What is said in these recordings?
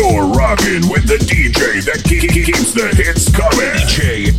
You're rocking with the DJ that keeps the hits coming. DJ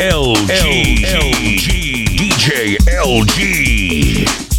LG, LG, DJ LG.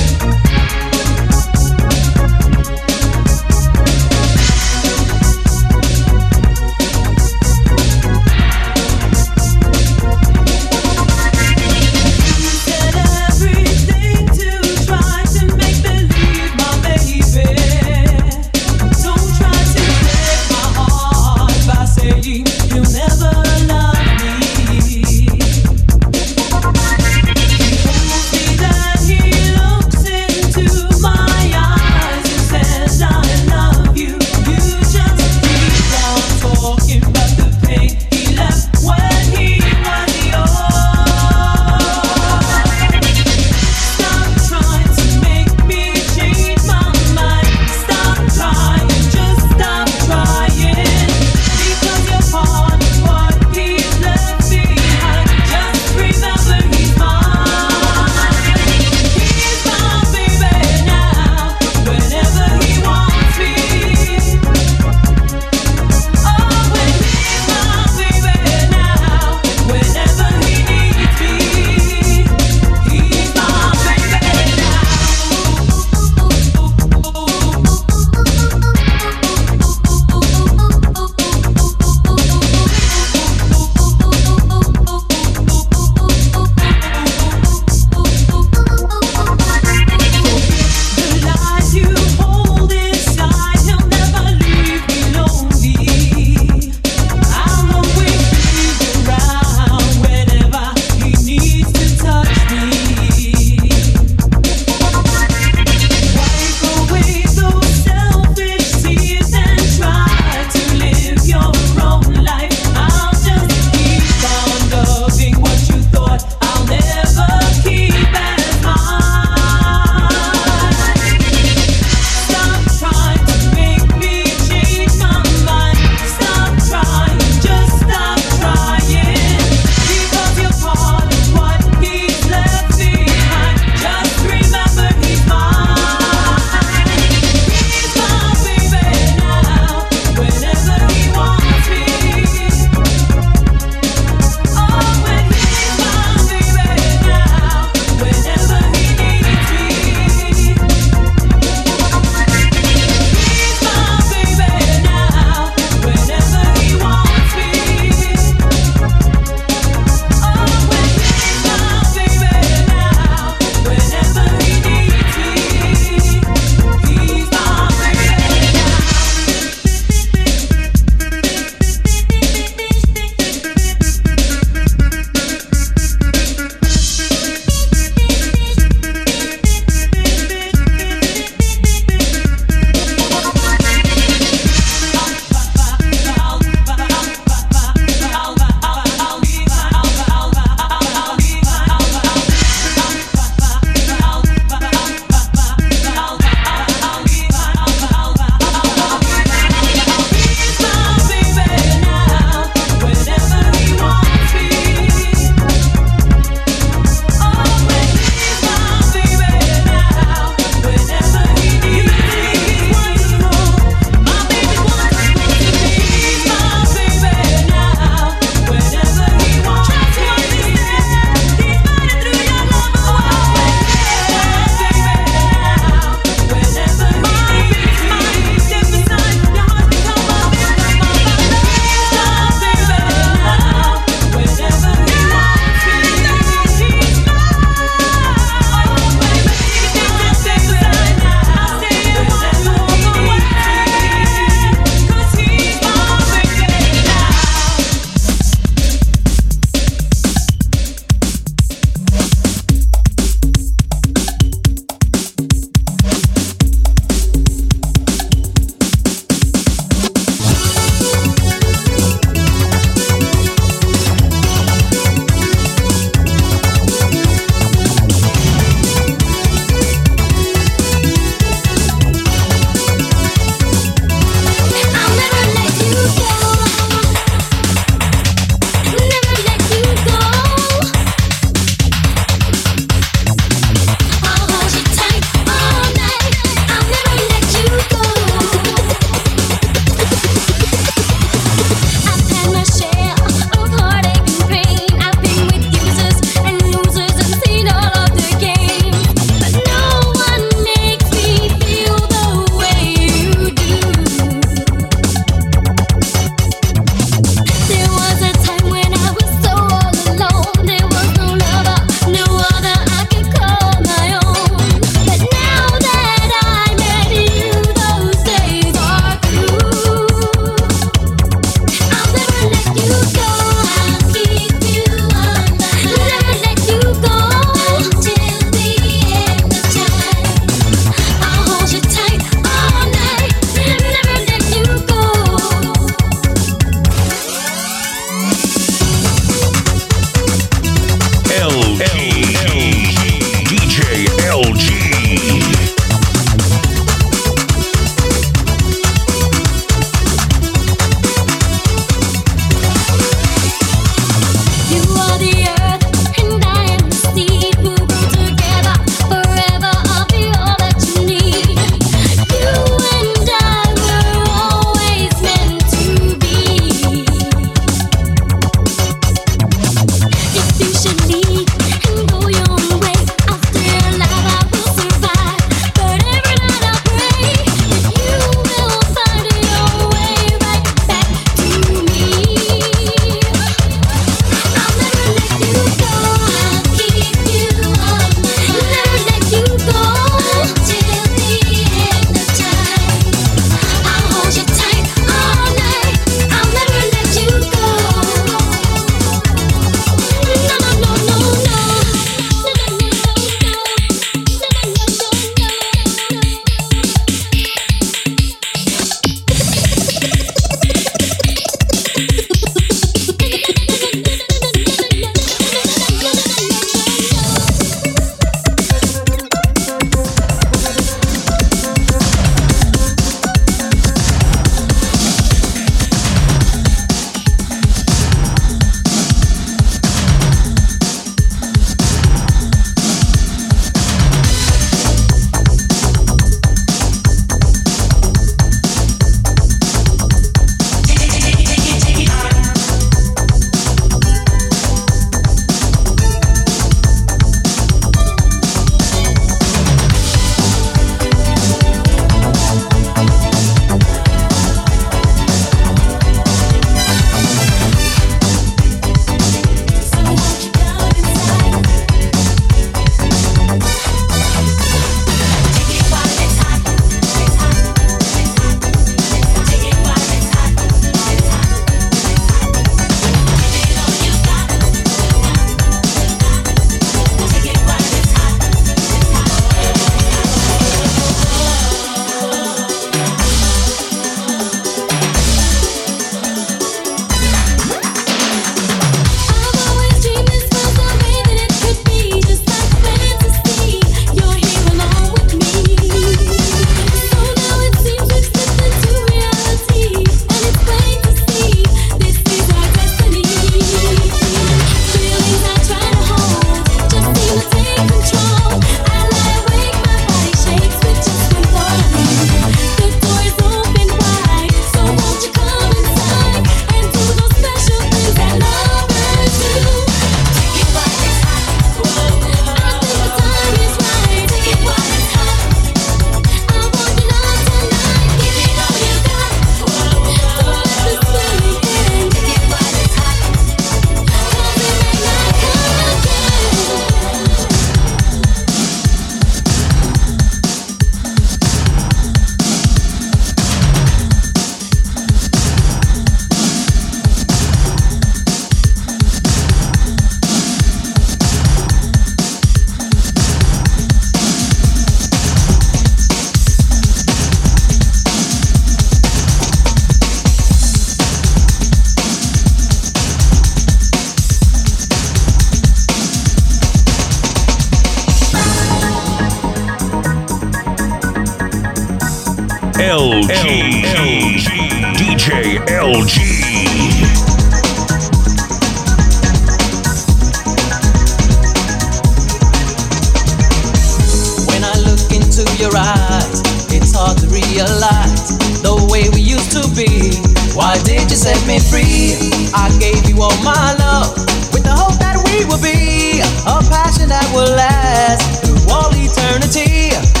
Why did you set me free? I gave you all my love with the hope that we would be a passion that will last through all eternity.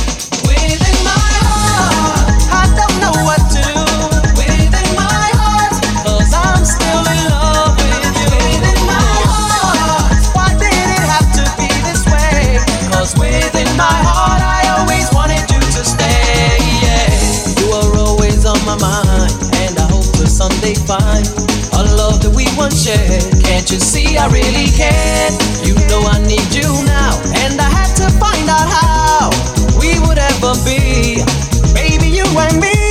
Someday find A love that we once shared. Can't you see I really care? You know I need you now, and I had to find out how we would ever be, baby, you and me.